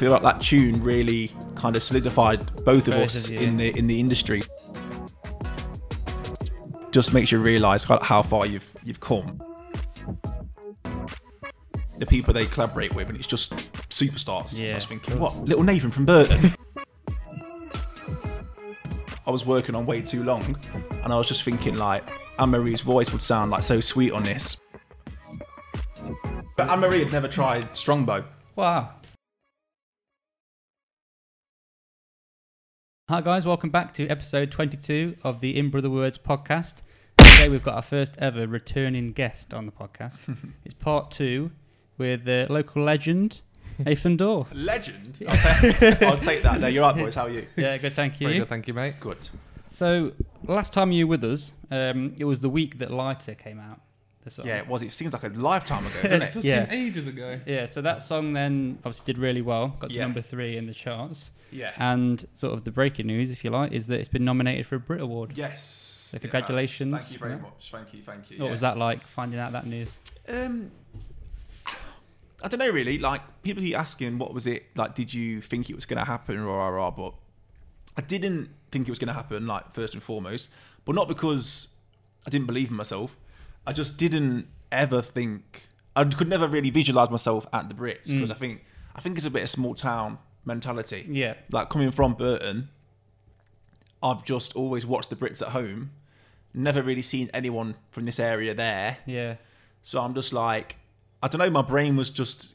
feel like that tune really kind of solidified both of us in the in the industry. Just makes you realise how how far you've you've come. The people they collaborate with, and it's just superstars. So I Yeah, was thinking, what little Nathan from Burton. I was working on way too long, and I was just thinking like Anne Marie's voice would sound like so sweet on this. But Anne Marie had never tried Strongbow. Wow. Hi guys, welcome back to episode 22 of the In Brother Words podcast. Today we've got our first ever returning guest on the podcast. it's part two with the local legend Nathan Dawe. Legend. I'll take, I'll take that. No, you're right, boys. How are you? Yeah, good, thank you. Very good, thank you, mate. Good. So last time you were with us, um, it was the week that Lighter came out. The song. Yeah, it was. It seems like a lifetime ago, doesn't It it? does Yeah. seem ages ago. Yeah, so that song then obviously did really well, got to Yeah. number three in the charts. Yeah. And sort of the breaking news, if you like, is that it's been nominated for a Brit Award. Yes. So Yes. congratulations. Thank you very Yeah. much. Thank you. Thank you. What was that like finding out that news? Um, I don't know really. Like people keep asking, what was it like? Did you think it was going to happen, or rah, rah, but I didn't think it was going to happen. Like first and foremost, but not because I didn't believe in myself. I just didn't ever think. I could never really visualize myself at the Brits because Mm. I think I think it's a bit of small town mentality. Yeah. Like coming from Burton, I've just always watched the Brits at home. Never really seen anyone from this area there. Yeah. So I'm just like, I don't know. My brain was just,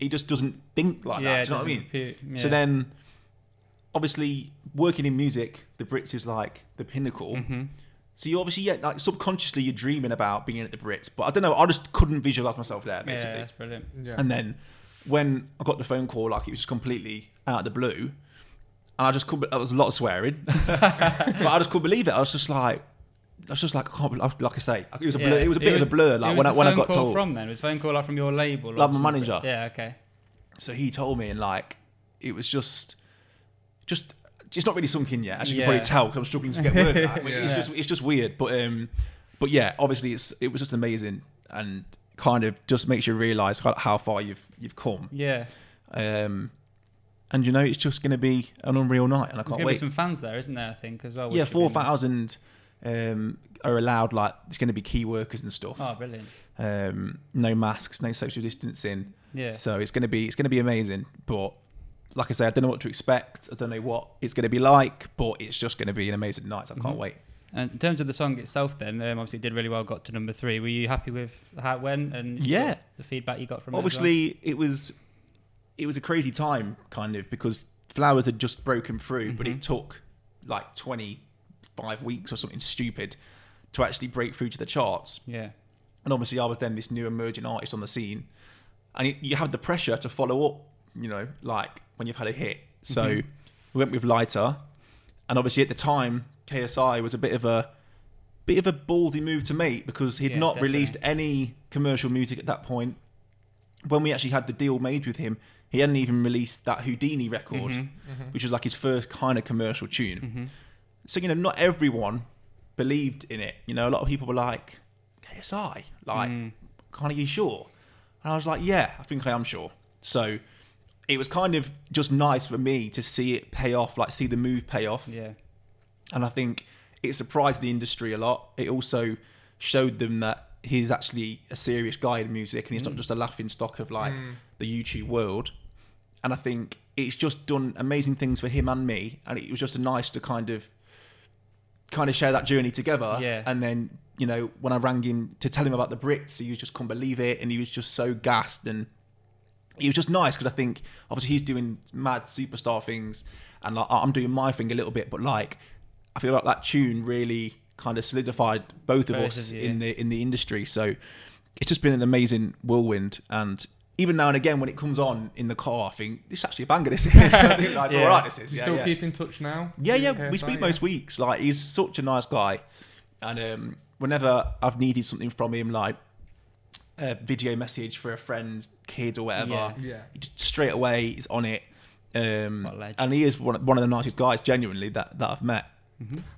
he just doesn't think like yeah. that. Do you know what I mean? doesn't appear- So then, obviously, working in music, the Brits is like the pinnacle. Mhm. So you obviously, yeah, like subconsciously, you're dreaming about being at the Brits, but I don't know. I just couldn't visualize myself there, Yeah, basically. that's brilliant. Yeah. And then when I got the phone call, like it was just completely out of the blue, and I just couldn't. That was a lot of swearing, but I just couldn't believe it. I was just like, I was just like, I can't. believe- Like I say, it was a blur. Yeah. It was a bit of a blur. Like when I when I got call told. from then, it was a phone call like from your label, Like my manager. Yeah. Okay. So he told me, and like, it was just, just, it's not really sunk in yet. As you Yeah. can probably tell, 'cause I'm struggling to get words out. It's Yeah. just, it's just weird. But um, but yeah, obviously, it's it was just amazing, and kind of just makes you realise how, how far you've you've come. Yeah. Um, and you know, it's just going to be an unreal night, and I can't be wait. some fans there, isn't there? I think as well. yeah, four be thousand um are allowed. Like, there's going to be key workers and stuff. Oh, brilliant. Um, no masks, no social distancing. Yeah. So it's going to be it's going to be amazing. But like I say, I don't know what to expect. I don't know what it's going to be like, but it's just going to be an amazing night. So I can't Mhm. wait. And in terms of the song itself, then um, obviously it did really well. Got to number three. Were you happy with how it went and Yeah. the feedback you got from it? as well? Obviously, it was it was a crazy time, kind of, because Flowers had just broken through, but Mhm. it took like twenty five weeks or something stupid to actually break through to the charts. Yeah. And obviously, I was then this new emerging artist on the scene, and it, you have the pressure to follow up. You know, like when you've had a hit. So Mhm. we went with Lighter, and obviously at the time, KSI was a bit of a bit of a ballsy move to make because he'd Yeah, not definitely. released any commercial music at that point. When we actually had the deal made with him, he hadn't even released that Houdini record, Mhm. which was like his first kind of commercial tune. Mhm. So you know, not everyone believed in it. You know, a lot of people were like, KSI, like, Mm. kind of you sure? And I was like, yeah, I think I am sure. So it was kind of just nice for me to see it pay off, like see the move pay off. Yeah. And I think it surprised the industry a lot. It also showed them that he's actually a serious guy in music and he's not Mm. just a laughing stock of like Mm. the YouTube world. And I think it's just done amazing things for him and me. And it was just nice to kind of kind of share that journey together. Yeah. And then, you know, when I rang him to tell him about the Brits, he was just couldn't believe it and he was just so gassed and it was just nice because I think obviously he's doing mad superstar things and like, I'm doing my thing a little bit, but like I feel like that tune really kind of solidified both of Both us of you, in yeah. the in the industry. So it's just been an amazing whirlwind and even now and again when it comes on in the car, I think this is actually a banger. This is. I think that's Yeah. all right. This is. Do you Yeah, still yeah. keep in touch now? Yeah, yeah, KSI, we speak yeah? most weeks. Like he's such a nice guy, and um, whenever I've needed something from him, like a video message for a friend's kid or whatever, Yeah. Yeah. straight away he's on it. Um, What a legend. and he is one, one of the nicest guys, genuinely that that I've met.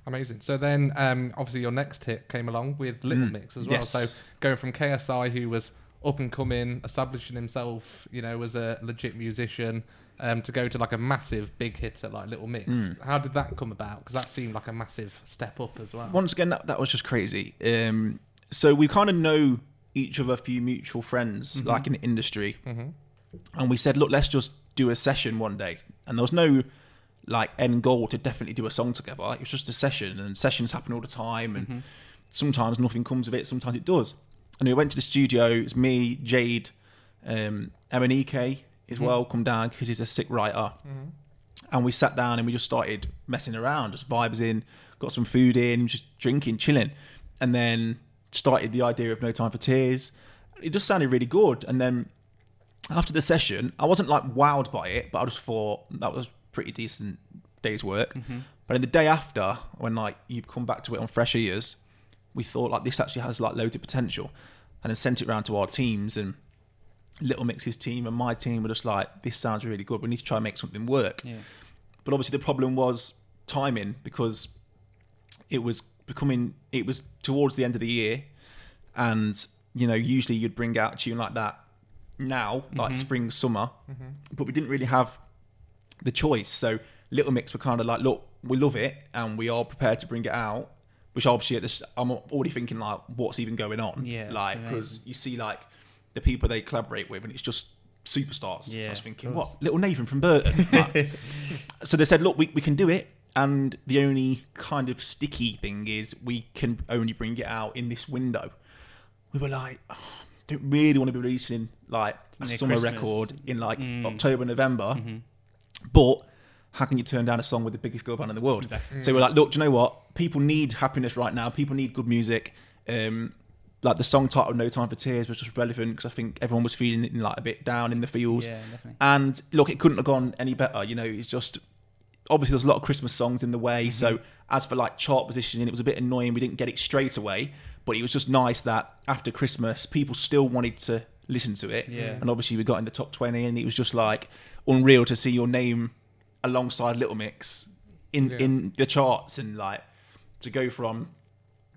Amazing. So then, um, obviously, your next hit came along with Little Mm. Mix as well. Yes. So going from KSI, who was up and coming, establishing himself, you know, as a legit musician, um, to go to like a massive big hitter like Little Mix. Mm. How did that come about? Because that seemed like a massive step up as well. Once again, that, that was just crazy. Um, so we kind of know each of a few mutual friends, Mhm. like in the industry, hmm and we said, look, let's just do a session one day. And there was no like end goal to definitely do a song together. It was just a session, and sessions happen all the time, and Mhm. sometimes nothing comes of it, sometimes it does. And we went to the studio. It's me, Jade, um, Emanike as Mhm. well, come down because he's a sick writer. hmm And we sat down and we just started messing around, just vibes in, got some food in, just drinking, chilling, and then started the idea of No Time for Tears. It just sounded really good. And then after the session, I wasn't like wowed by it, but I just thought that was pretty decent day's work. Mhm. But in the day after, when like you've come back to it on fresh ears, we thought like this actually has like loads of potential, and then sent it around to our teams and Little Mix's team and my team were just like, this sounds really good. We need to try and make something work. Yeah. But obviously the problem was timing because it was becoming it was towards the end of the year, and you know usually you'd bring out a tune like that now, like Mhm. spring summer, hmm but we didn't really have the choice. So Little Mix were kind of like, look, we love it and we are prepared to bring it out. Which obviously at this, I'm already thinking like, what's even going on? Yeah, like because you see like the people they collaborate with, and it's just superstars. so I was thinking, what, Little Nathan from Burton? Like, so they said, look, we, we can do it. And the only kind of sticky thing is we can only bring it out in this window. We were like, oh, don't really want to be releasing like a Near summer Christmas. record in like Mm. October, November. Mhm. But how can you turn down a song with the biggest girl band in the world? Exactly. So we're like, look, do you know what? People need happiness right now. People need good music. Um, like the song title "No Time for Tears" was just relevant because I think everyone was feeling it like a bit down in the feels. Yeah, definitely. And look, it couldn't have gone any better. You know, it's just obviously there's a lot of Christmas songs in the way. So as for like chart positioning, it was a bit annoying. We didn't get it straight away, but it was just nice that after Christmas, people still wanted to listen to it. Yeah. And obviously we got in the top twenty, and it was just like unreal to see your name alongside Little Mix in Yeah. in the charts and like to go from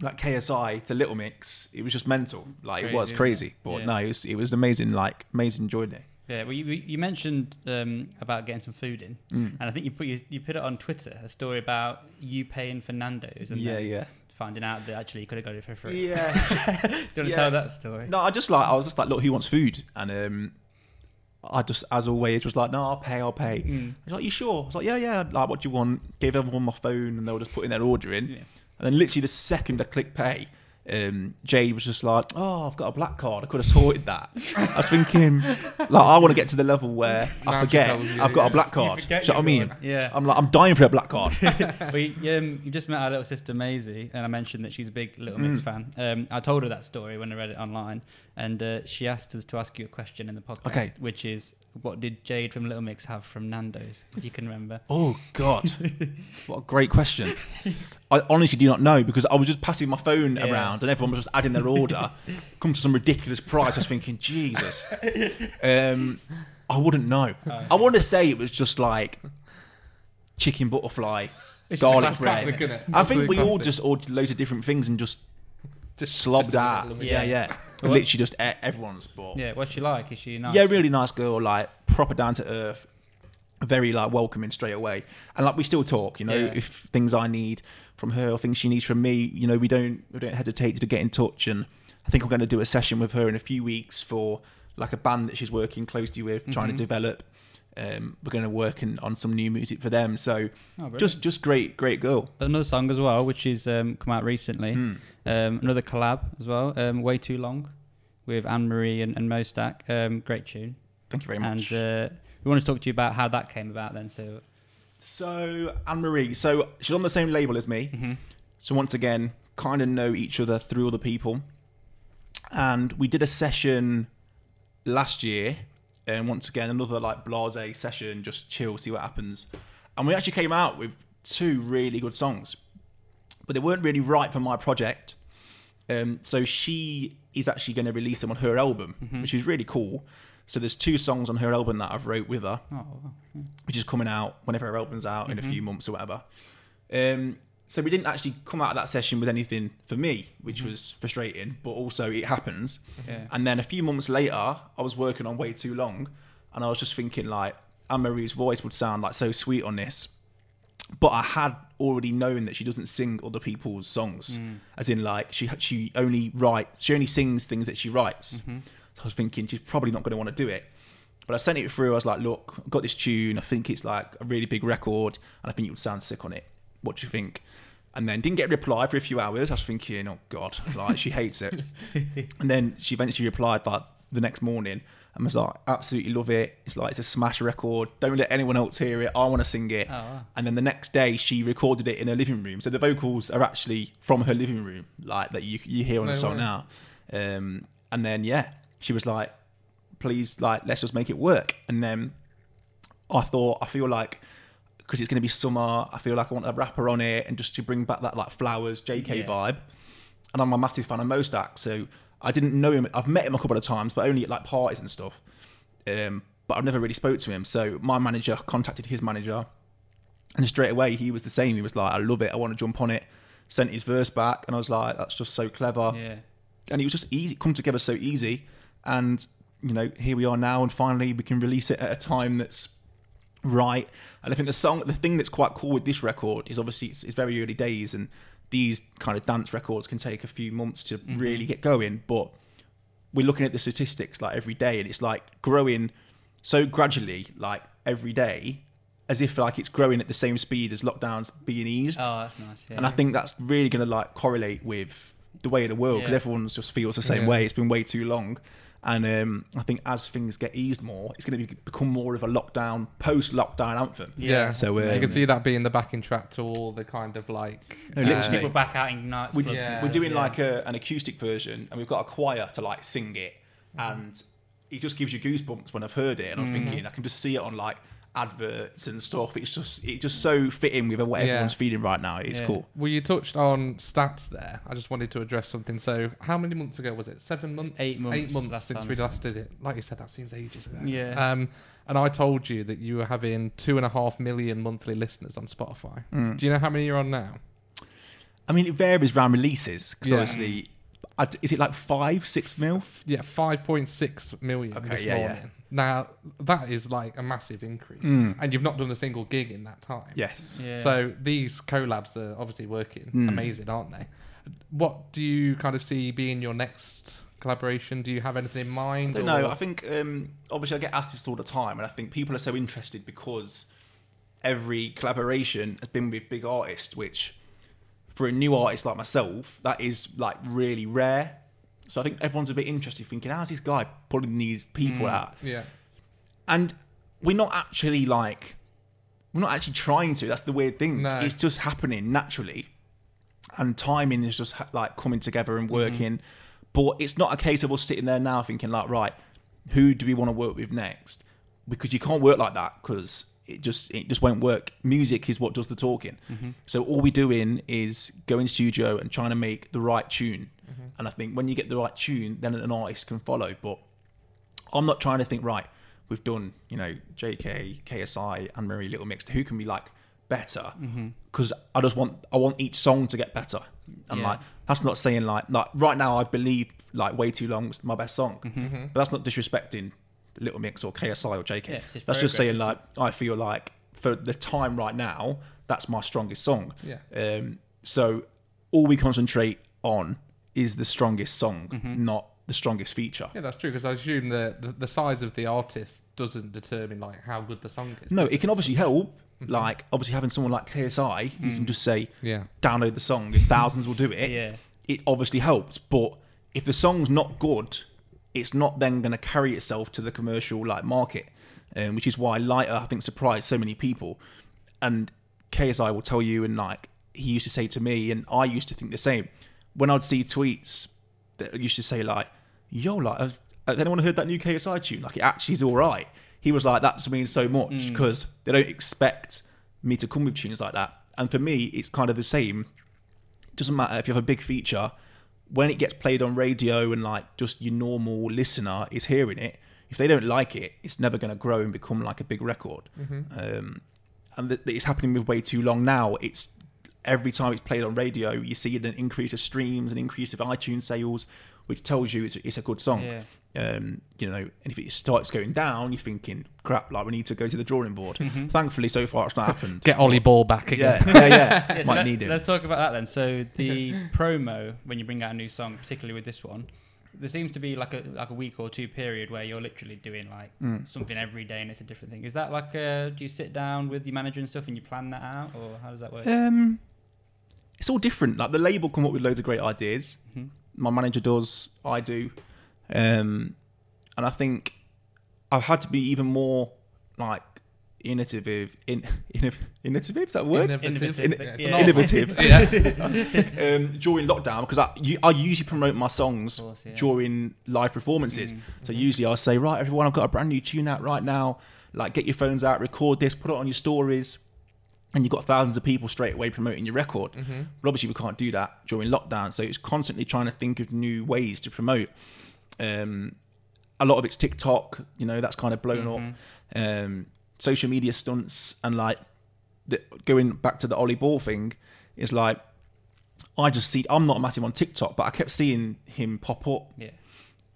like KSI to Little Mix, it was just mental. Like it was Crazy, crazy, but Yeah. no, it was it was an amazing, like amazing joy day. Yeah, well, you, you mentioned um, about getting some food in, Mm. and I think you put you, you put it on Twitter a story about you paying for Nando's and Yeah, yeah, finding out that actually you could have got it for free. yeah. Do you want to tell that story? no, I just like I was just like, look, who wants food? And um, I just, as always, was like, no, I'll pay, I'll pay. Mm. I was like, you sure? I was like, yeah, yeah. Like, what do you want? Gave everyone my phone, and they were just putting their order in. Yeah. And then literally the second I clicked pay, um, Jade was just like, "Oh, I've got a black card. I could have sorted that." I was thinking, like, I want to get to the level where I she forget you, I've got yeah. a black card. forget Do you know what I mean? Yeah. I'm like, I'm dying for a black card. we, um, you just met our little sister Maisie, and I mentioned that she's a big Little Mix Mm. fan. Um, I told her that story when I read it online, and uh, she asked us to ask you a question in the podcast, Okay. which is, what did Jade from Little Mix have from Nando's? If you can remember. oh God, what a great question. I honestly do not know because I was just passing my phone Yeah. around and everyone was just adding their order, come to some ridiculous price. I was thinking, Jesus, um, I wouldn't know. Oh, I want to say it was just like chicken butterfly. It's Garlic just bread. Classic. I think Absolute we all just ordered loads of different things and just just slobbed just out. Yeah, yeah. What? Literally just e- everyone's sport. Yeah, what's she like? Is she nice? Yeah, really nice girl, like proper down to earth, very like welcoming straight away, and like we still talk. You know, Yeah. if things I need from her or things she needs from me, you know, we don't we don't hesitate to get in touch. And I think I'm going to do a session with her in a few weeks for like a band that she's working closely with, trying to Mhm. develop. Um, we're going to work in, on some new music for them. So Oh, just just great, great girl. another song as well, which is um, come out recently. Mm. Um, another collab as well, um, Way Too Long, with Anne Marie and, and MoStack. Um, great tune. Thank you very much. And uh, we want to talk to you about how that came about then. So, So Anne Marie, so she's on the same label as me. mhm. So once again, kind of know each other through other people. And we did a session last year, and once again another like blase session, just chill, see what happens. And we actually came out with two really good songs, but they weren't really right for my project. Um, so she is actually going to release them on her album, Mhm. which is really cool. So there's two songs on her album that I've wrote with her oh, which is coming out whenever her album's out in a Mhm. few months or whatever. Um, so we didn't actually come out of that session with anything for me, which Mm-hmm. was frustrating. But also, it happens. Yeah. And then a few months later, I was working on way too long, and I was just thinking like Anne Marie's voice would sound like so sweet on this, but I had already known that she doesn't sing other people's songs, as in like she she only writes she only sings things that she writes. So I was thinking she's probably not going to want to do it. But I sent it through. I was like, look, I've got this tune. I think it's like a really big record, and I think you would sound sick on it. What do you think? And then didn't get a reply for a few hours. I was thinking, oh god, like she hates it. and then she eventually replied like the next morning and was like, absolutely love it. It's like it's a smash record. Don't let anyone else hear it. I want to sing it. Oh, wow. And then the next day she recorded it in her living room. So the vocals are actually from her living room, like that you you hear on No the song way. now. Um, and then yeah, she was like, please, like let's just make it work. And then I thought I feel like because it's going to be summer, I feel like I want a rapper on it and just to bring back that like flowers Jaykae Yeah. vibe. And I'm a massive fan of MoStack, so I didn't know him. I've met him a couple of times, but only at like parties and stuff. Um, but I've never really spoke to him. So my manager contacted his manager, and straight away he was the same. He was like, "I love it. I want to jump on it." Sent his verse back, and I was like, "That's just so clever." Yeah. and it was just easy come together so easy and you know here we are now and finally we can release it at a time that's right and i think the song the thing that's quite cool with this record is obviously it's, it's very early days and these kind of dance records can take a few months to mm-hmm. really get going but we're looking at the statistics like every day and it's like growing so gradually like every day as if like it's growing at the same speed as lockdowns being eased Oh, that's nice. Yeah. and I think that's really going to like correlate with the way of the world because Yeah. everyone just feels the same Yeah. way. It's been way too long, and um, I think as things get eased more, it's going to be, become more of a lockdown, post-lockdown anthem. Yeah, So, you um, can see that being the backing track to all the kind of like. No, uh, literally. people back out in nights. We, yeah, we're doing yeah. like a, an acoustic version, and we've got a choir to like sing it, and it just gives you goosebumps when I've heard it, and I'm thinking I can just see it on like adverts and stuff. It's just it just so fitting with what Yeah. everyone's feeling right now. It's Yeah. cool. Well, you touched on stats there. I just wanted to address something. So, how many months ago was it? Seven months? Eight months Eight months last since time we last did it. Like you said, that seems ages ago. Yeah. Um, and I told you that you were having two and a half million monthly listeners on Spotify. Mm. Do you know how many you're on now? I mean, it varies around releases because Yeah. obviously, I d is it like five, six mil? Yeah, five point six million Okay, this yeah, yeah. Now that is like a massive increase, Mm. and you've not done a single gig in that time. Yes. Yeah. So these collabs are obviously working Mm. amazing, aren't they? What do you kind of see being your next collaboration? Do you have anything in I mind? don't or- know. I think um, obviously I get asked this all the time, and I think people are so interested because every collaboration has been with big artists, which for a new artist like myself, that is like really rare. So I think everyone's a bit interested, thinking, "How's this guy pulling these people Mm. out?" Yeah. And we're not actually like we're not actually trying to. That's the weird thing. No. It's just happening naturally, and timing is just ha- like coming together and working. But it's not a case of us sitting there now thinking like, right, who do we want to work with next? Because you can't work like that because it just it just won't work. Music is what does the talking. Mm-hmm. So all we're doing is go in studio and trying to make the right tune. Mm-hmm. And I think when you get the right tune, then an artist can follow. But I'm not trying to think right. We've done, you know, Jaykae, KSI, Anne Marie Little Mixed. Who can be like better? Mm-hmm. Because I just want I want each song to get better. And Yeah. like that's not saying like like right now I believe like way too long is my best song, but that's not disrespecting Little Mix or KSI or Jaykae. Yeah, that's just saying like I feel like for the time right now that's my strongest song. Yeah. Um, so all we concentrate on is the strongest song, Mm-hmm. not the strongest feature. Yeah, that's true. Because I assume that the, the size of the artist doesn't determine like how good the song is. No, it can obviously help. Like obviously having someone like KSI, you can just say Yeah. download the song and thousands will do it. Yeah. It obviously helps, but if the song's not good, it's not then going to carry itself to the commercial like market, um, which is why Lighter I think surprised so many people. And KSI will tell you, and like he used to say to me, and I used to think the same. When I'd see tweets that used to say like, "Yo, like, has anyone heard that new KSI tune? Like, it actually is all right." He was like, "That just means so much because they don't expect me to come with tunes like that." And for me, it's kind of the same It doesn't matter if you have a big feature when it gets played on radio and like just your normal listener is hearing it if they don't like it it's never going to grow and become like a big record. Um, and th- it's happening with way too long now it's every time it's played on radio, you see an increase of streams, an increase of iTunes sales, which tells you it's, it's a good song. Yeah. Um, you know, and if it starts going down, you're thinking, crap, like we need to go to the drawing board. Mm-hmm. Thankfully, so far it's not happened. Get Ollie Ball back again. yeah, yeah, yeah. Yeah, so Might let, need him. Let's talk about that then. So the promo when you bring out a new song, particularly with this one, there seems to be like a like a week or two period where you're literally doing like Mm. something every day and it's a different thing. Is that like uh do you sit down with your manager and stuff and you plan that out or how does that work? Um, it's all different. Like the label come up with loads of great ideas. Mhm. My manager does. I do. Um, and I think I've had to be even more like innovative. In, innovative. Innovative is that word? Innovative. Innovative. Yeah, Yeah. an old one. Innovative. yeah. um, during lockdown because I, I usually promote my songs course, yeah. during live performances. Mm. So usually I'll say, right, everyone, I've got a brand new tune out right now. Like, get your phones out, record this, put it on your stories, and you've got thousands of people straight away promoting your record. Mm-hmm. But obviously, we can't do that during lockdown. So it's constantly trying to think of new ways to promote. Um, a lot of it's TikTok, you know, that's kind of blown Mhm. up. Um, social media stunts and like the, going back to the Ollie Ball thing is like I just see I'm not massive on TikTok, but I kept seeing him pop up, Yeah.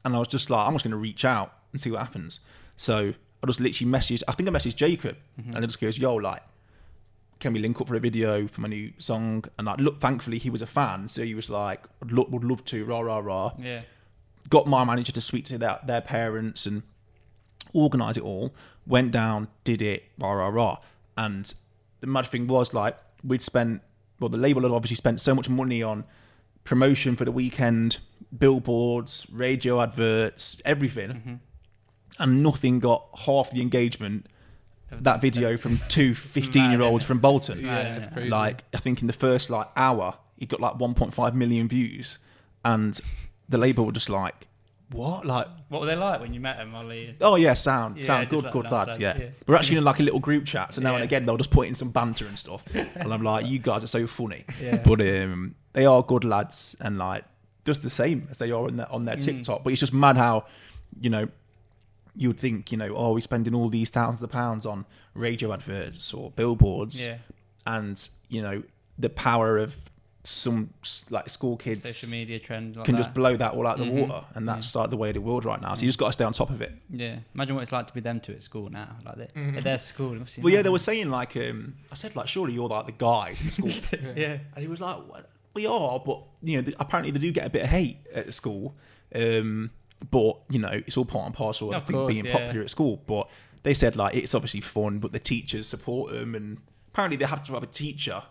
and I was just like, I'm just going to reach out and see what happens. So I just literally messaged. I think I messaged Jacob, and it just goes, "Yo, like, can we link up for a video for my new song?" And like, look, thankfully he was a fan, so he was like, "Would lo- would love to." Rah rah rah Yeah. got my manager to speak to their, their parents and organise it all. Went down, did it, rah rah rah. And the mad thing was like we'd spent well, the label had obviously spent so much money on promotion for the weekend, billboards, radio adverts, everything, Mm-hmm. and nothing got half the engagement that video from two 15 year olds from Bolton. Mad, Yeah, it's innit? crazy. Like I think in the first like hour, he got like 1.5 million views, and the label were just like, "What?" Like, What were they like when you met them, Ollie? oh yeah, sound, Yeah, sound, good, like good lads, yeah. yeah. We're actually in like a little group chat, so now and again they'll just put in some banter and stuff, and I'm like, "You guys are so funny," Yeah. but um, they are good lads, and like just the same as they are on their on their Mm. TikTok. But it's just mad how, you know. You would think, you know, oh, we're spending all these thousands of pounds on radio adverts or billboards, Yeah. and you know the power of some like school kids Social media trend like can that. just blow that all out the Mhm. water, and that's like the way of the world right now. So you just got to stay on top of it. Yeah. Imagine what it's like to be them two at school now. Like they, Mhm. at their school. it must be Well, yeah, mad. they were saying like, um, I said like, surely you're like the guys in school, Yeah. and he was like, well, we are, but you know, th- apparently they do get a bit of hate at the school. Um, but you know, it's all part and parcel of, Of I think, course, being yeah. popular at school. But they said like it's obviously fun, but the teachers support them, and apparently they have to have a teacher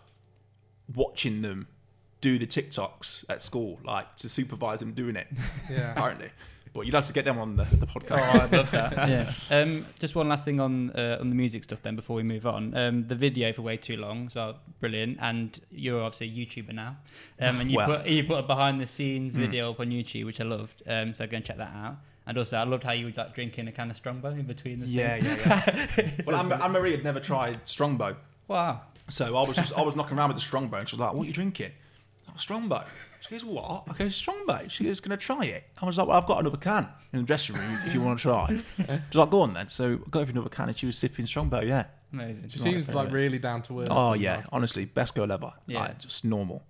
watching them do the TikToks at school, like to supervise them doing it. Yeah. apparently. But you'd have to get them on the, the podcast. Oh. I'd love that. yeah. Um, just one last thing on uh, on the music stuff then before we move on. Um, the video for way too long, so brilliant. And you're obviously a YouTuber now, um, and you Well. put you put a behind the scenes Mm. video up on YouTube, which I loved. Um, so go and check that out. And also, I loved how you were like drinking a can of Strongbow in between the Yeah, scenes. yeah, yeah. well, Anne, Anne Marie had never tried Strongbow, Wow. so I was just I was knocking around with the Strongbow, and she was like, "What are you drinking?" Like, Strongbow. She goes, "What?" I go, "Strongbow." She goes, "Gonna try it?" I was like, "Well, I've got another can in the dressing room if you want to try." She was like, "Go on then." So I got her another can, and she was sipping Strongbow. Yeah. Amazing. She Right, seems fair like really down to earth. Oh yeah, honestly, best girl ever. Yeah. Like just normal.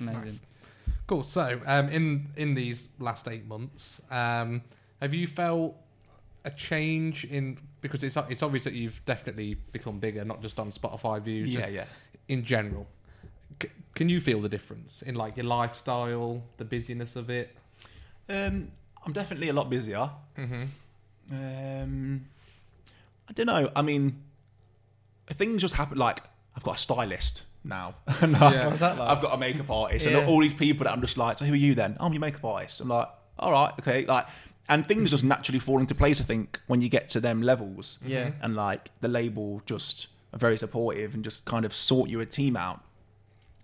Amazing. Nice. Cool. So, um, in in these last eight months, um, have you felt a change in because it's it's obvious that you've definitely become bigger, not just on Spotify views, Yeah, just yeah. in general. C- can you feel the difference in like your lifestyle, the busyness of it? Um, I'm definitely a lot busier. Mm-hmm. Um, I don't know. I mean, things just happen. Like I've got a stylist now. and Yeah. What's that like? I've got a makeup artist, Yeah. and all these people that I'm just like, so who are you then? Oh, I'm your makeup artist. I'm like, all right, okay, like, and things just naturally fall into place. I think when you get to them levels, Yeah. and like the label just are very supportive and just kind of sort you a team out.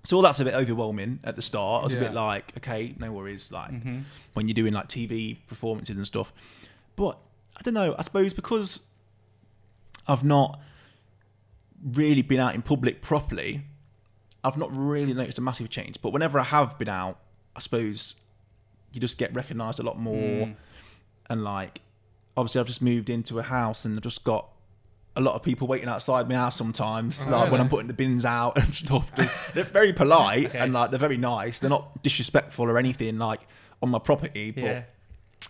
So all that's a bit overwhelming at the start. I was a bit like, okay, no worries, like hmm when you're doing like TV performances and stuff. But I don't know. I suppose because I've not really been out in public properly, I've not really noticed a massive change. But whenever I have been out, I suppose you just get recognised a lot more. Mm. And like, obviously, I've just moved into a house and I've just got a lot of people waiting outside my house sometimes, Oh, like when? I'm putting the bins out and stuff. They're very polite Okay. and like they're very nice. They're not disrespectful or anything like on my property. But Yeah.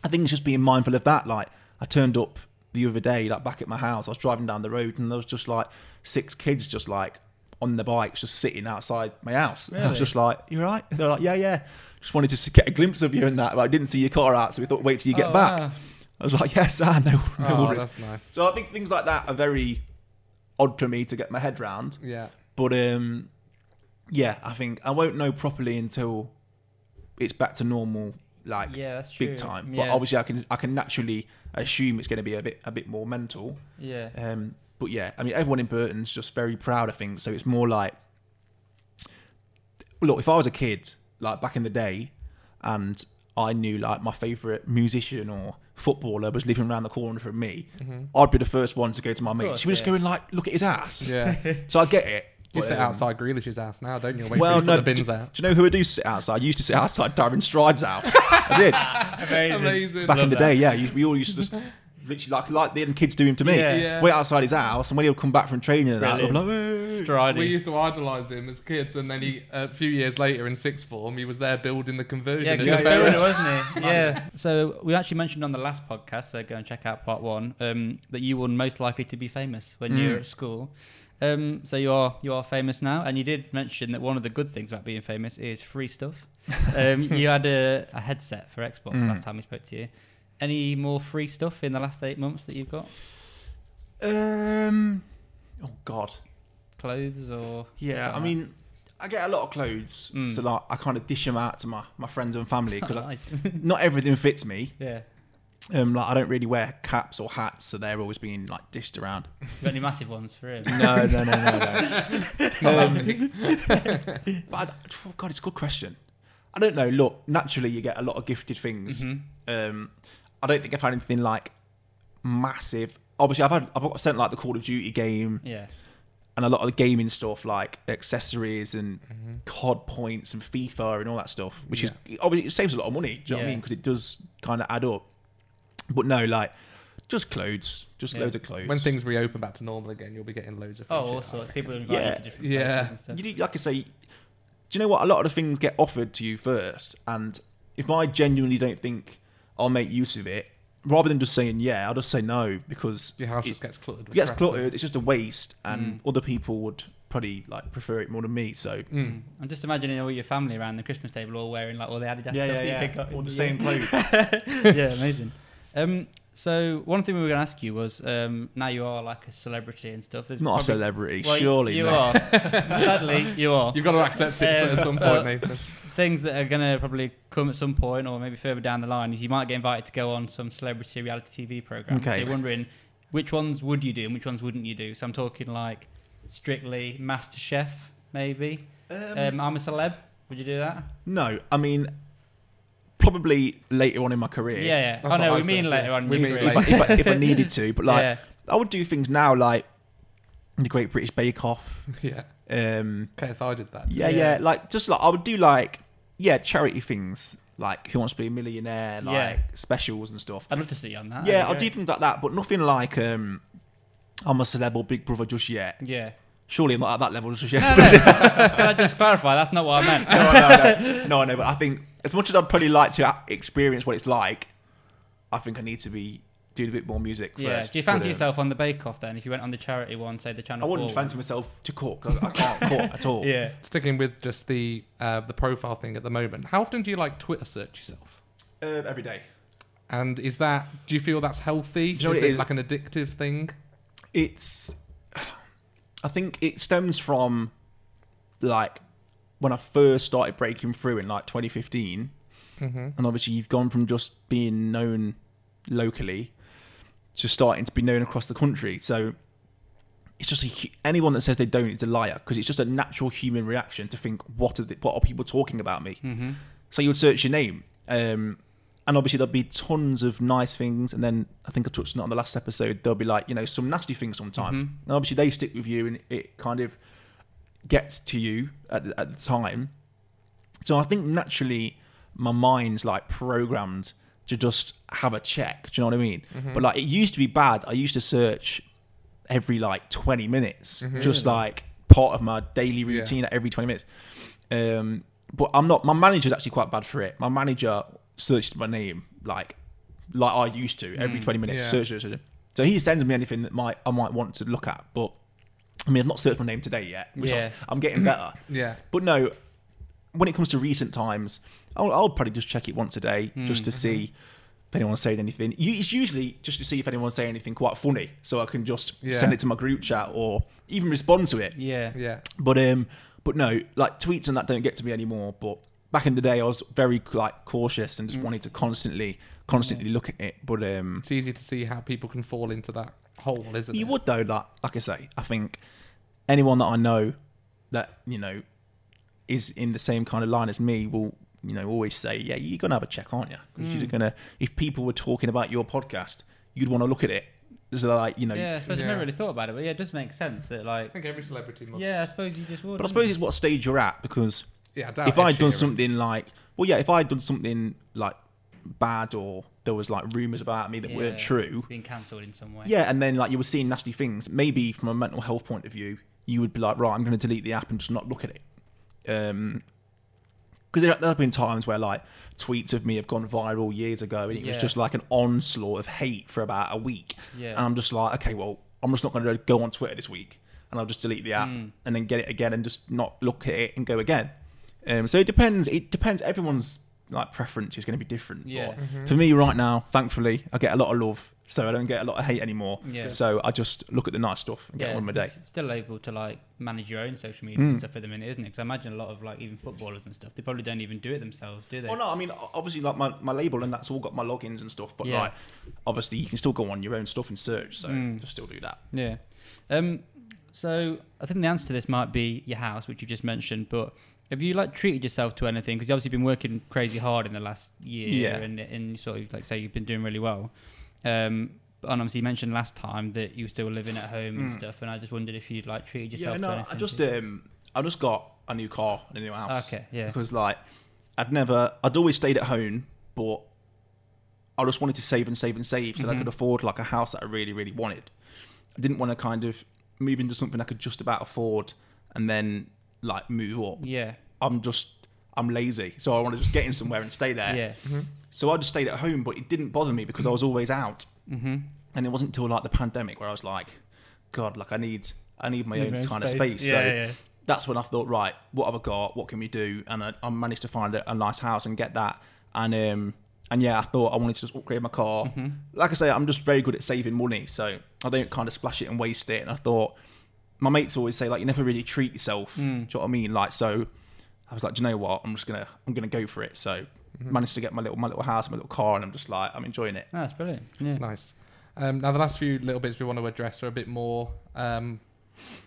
I think it's just being mindful of that. Like I turned up the other day, like back at my house. I was driving down the road and there was just like six kids just like on the bikes, just sitting outside my house. And I was just like, "You are right?" They're like, "Yeah, yeah." Just wanted to get a glimpse of you and that, but I didn't see your car out, so we thought, "Wait till you get Oh, back." wow. I was like, "Yes, I know." No Oh, worries." that's nice. So I think things like that are very odd for me to get my head round. Yeah. But um, yeah, I think I won't know properly until it's back to normal, like Yeah, that's true. big time. Yeah. But obviously, I can I can naturally assume it's going to be a bit a bit more mental. Yeah. Um, but yeah, I mean, everyone in Burton's just very proud of things. So it's more like, look, if I was a kid, like back in the day, and I knew like my favourite musician or footballer was living around the corner from me, I'd be the first one to go to my mate. course, She was just yeah. going like, look at his ass. Yeah. So I get it. You but, sit um, outside Grealish's house now, don't you? Wait Well, for no. the bins do, out. do you know who I do sit outside? I used to sit outside Darren Stride's house. I did Amazing. Amazing. back in the that. day. Yeah, you- we all used to just literally like like the kids do him to me. Yeah. Yeah. Wait outside his house, and when he'll come back from training and that, I'll be like, "Hey." Striding. We used to idolise him as kids, and then he, a few years later in sixth form, he was there building the conversion. Yeah, in 'cause his he was building it, parents' wasn't he? Yeah. So we actually mentioned on the last podcast, so go and check out part one, um, that you were most likely to be famous when you were Mm. at school. Um, so you are you are famous now, and you did mention that one of the good things about being famous is free stuff. Um, you had a, a headset for Xbox Mm. last time we spoke to you. Any more free stuff in the last eight months that you've got? Um, oh God, Clothes or yeah. I mean, I get a lot of clothes, Mm. so like I kind of dish them out to my, my friends and family because nice. not everything fits me. yeah. Um, like I don't really wear caps or hats, so they're always being like dished around. You got any massive ones for him? No, no, no, no, no. Um, but I, oh God, it's a good question. I don't know. Look, naturally, you get a lot of gifted things. Mhm. Um, I don't think I've had anything like massive. Obviously, I've had I've got sent like the Call of Duty game Yeah. and a lot of the gaming stuff, like accessories and Mm-hmm. COD points and FIFA and all that stuff, which is obviously it saves a lot of money. Do you know what I mean? Because it does kind of add up. But no, like just clothes, just Yeah. loads of clothes. When things reopen back to normal again, you'll be getting loads of free Oh, shit, all I sorts. reckon. People invite Yeah. you to different Yeah. places and stuff. you need, like I say, do you know what? A lot of the things get offered to you first, and if I genuinely don't think I'll make use of it, rather than just saying yeah, I'll just say no because Your house it just gets cluttered. with gets crap, cluttered. It's just a waste, and Mm. other people would probably like prefer it more than me. So? Mm. I'm just imagining all your family around the Christmas table all wearing like all the Adidas stuff that you pick up. all in the year. same clothes. yeah, amazing. Um, so one thing we were going to ask you was, um, now you are like a celebrity and stuff. There's Not a probably- celebrity, Well, surely. you no. are. Sadly, you are. You've got to accept it Um, at some uh, point, Nathan. Things that are going to probably come at some point, or maybe further down the line, is you might get invited to go on some celebrity reality TV program. So Okay. you're wondering which ones would you do and which ones wouldn't you do. So I'm talking like strictly MasterChef, maybe. Um, I'm a celeb. Would you do that? no, I mean probably later on in my career. Yeah, yeah. That's oh no, what we I mean said, later yeah. on. We mean If. I, if, I, if I needed to, but like yeah. I would do things now, like the Great British Bake Off. yeah. Um, KSI did that. yeah, Yeah. yeah, like just like I would do like yeah charity things, like Who Wants to Be a Millionaire, like Yeah. specials and stuff. I'd love to see you on that. yeah, That'd I'll do things like that, but nothing like um, I'm a celeb or Big Brother just yet. Yeah. Surely I'm not at that level just No, yet. no. Can I just clarify? That's not what I meant. no, no, no, no, I know, but I think as much as I'd probably like to experience what it's like, I think I need to be doing a bit more music Yeah. first. Do you fancy But, um, yourself on the Bake Off then? If you went on the charity one, say the Channel I wouldn't 4 fancy myself to cook. 'cause I can't cook at all. Yeah. Sticking with just the uh, the profile thing at the moment, how often do you like Twitter search yourself? Uh, every day. And is that do you feel that's healthy? Do you know is what it it is? like an addictive thing? It's. I think it stems from, like, when I first started breaking through in like 2015, Mm-hmm. and obviously you've gone from just being known locally to starting to be known across the country. So it's just a, anyone that says they don't is a liar because it's just a natural human reaction to think what are the, what are people talking about me. Mm-hmm. So you would search your name, um, and obviously there'll be tons of nice things, and then I think I touched on it on the last episode. There'll be like you know some nasty things sometimes, Mhm. and obviously they stick with you, and it kind of gets to you at the, at the time. So I think naturally my mind's like programmed to just have a check. Do you know what I mean? But like it used to be bad. I used to search every like 20 minutes, Mm-hmm. just like part of my daily Yeah. routine every 20 minutes. Um, but I'm not. My manager's actually quite bad for it. My manager searches my name like like I used to every 20 minutes. Mm, yeah. Search, search, search. So he sends me anything that might I might want to look at, but I mean I've not searched my name today yet, which Yeah. I'm, I'm getting better. Yeah. But no, when it comes to recent times, I'll, I'll probably just check it once a day Hmm. just to Mm-hmm. see if anyone's saying anything. It's usually just to see if anyone's saying anything quite funny, so I can just Yeah. send it to my group chat or even respond to it. Yeah. Yeah. But um, but no, like tweets and that don't get to me anymore. But back in the day, I was very like cautious and just Hmm. wanted to constantly, constantly look at it. But um, It's easy to see how people can fall into that hole, isn't you it? You would though, like like I say, I think anyone that I know that you know is in the same kind of line as me will you know always say, yeah, you're gonna have a check, aren't you? Because Mm. you're gonna if people were talking about your podcast, you'd want to look at it. So like you know, Yeah, I suppose I've never really thought about it, but yeah, it does make sense that like I think every celebrity must. Yeah, I suppose you just would. but I suppose you? it's what stage you're at because Yeah. I doubt if I'd done something like, well, yeah, if I'd done something like bad or there was like rumors about me that Yeah, weren't true, being cancelled in some way. yeah, and then like you were seeing nasty things, maybe from a mental health point of view, you would be like, right, I'm going to delete the app and just not look at it. Um, because there, there have been times where like tweets of me have gone viral years ago, and it was just like an onslaught of hate for about a week, Yeah. and I'm just like, okay, well, I'm just not going to go on Twitter this week, and I'll just delete the app Mm. and then get it again and just not look at it and go again. Um, so it depends. It depends. Everyone's like preference is going to be different. Yeah. But Mm-hmm. For me, right now, thankfully, I get a lot of love, so I don't get a lot of hate anymore. Yeah. So I just look at the nice stuff and get yeah, on with my day. it's still able to like manage your own social media Mm. and stuff at the minute, isn't it? Because I imagine a lot of like even footballers and stuff, they probably don't even do it themselves, do they? Well, no, I mean, obviously, like my, my label and that's all got my logins and stuff, but Yeah. like, obviously, you can still go on your own stuff and search, so Mm. just still do that. Yeah. Um. So I think the answer to this might be your house, which you just mentioned. But have you like treated yourself to anything? Because you've obviously been working crazy hard in the last year, Yeah. and and you sort of like say you've been doing really well. Um. And obviously, you mentioned last time that you were still living at home and Mm. stuff, and I just wondered if you'd like treated yourself. Yeah, to no, I just um, I just got a new car and a new house. Okay, yeah. Because like, I'd never, I'd always stayed at home, but I just wanted to save and save and save so that I could afford like a house that I really, really wanted. I didn't want to kind of move into something I could just about afford and then like move up. Yeah. I'm just, I'm lazy, so I want to just get in somewhere and stay there. Yeah. So I just stayed at home, but it didn't bother me because I was always out. Mm-hmm. And it wasn't until like the pandemic where I was like, God, like I need, I need my own own kind of space. space. Yeah, so yeah. that's when I thought, right, what have I got? What can we do? And I, I managed to find a, a nice house and get that. And um, and yeah, I thought I wanted to just upgrade my car. Mm-hmm. Like I say, I'm just very good at saving money, so I don't kind of splash it and waste it. And I thought, my mates always say like, you never really treat yourself. Mm. Do you know what I mean? Like, so I was like, do you know what? I'm just gonna, I'm gonna go for it. So managed to get my little, my little house, my little car, and I'm just like, I'm enjoying it. That's brilliant. Yeah. Nice. Um, now the last few little bits we want to address are a bit more, um,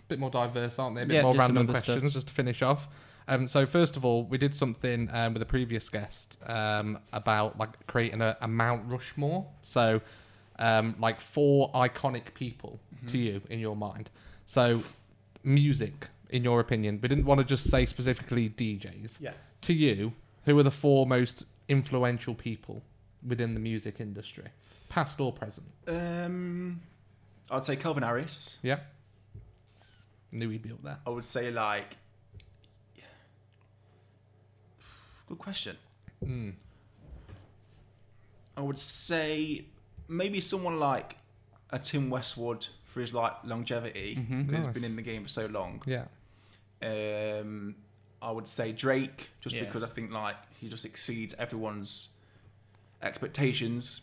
bit more diverse, aren't they? A bit Yeah, more random other stuff. questions, just to finish off. Um, so first of all, we did something um, with a previous guest um, about like creating a, a Mount Rushmore. So, um, like four iconic people to you in your mind. So, music, in your opinion, we didn't want to just say specifically DJs. Yeah. To you, who are the four most influential people within the music industry, past or present? Um, I'd say Calvin Harris. Yeah. Knew he'd be up there. I would say like. Good question. Mm. I would say maybe someone like a Tim Westwood for his like longevity. Mhm. He's Nice. been in the game for so long. Yeah. Um, I would say Drake, just Yeah. because I think like he just exceeds everyone's expectations.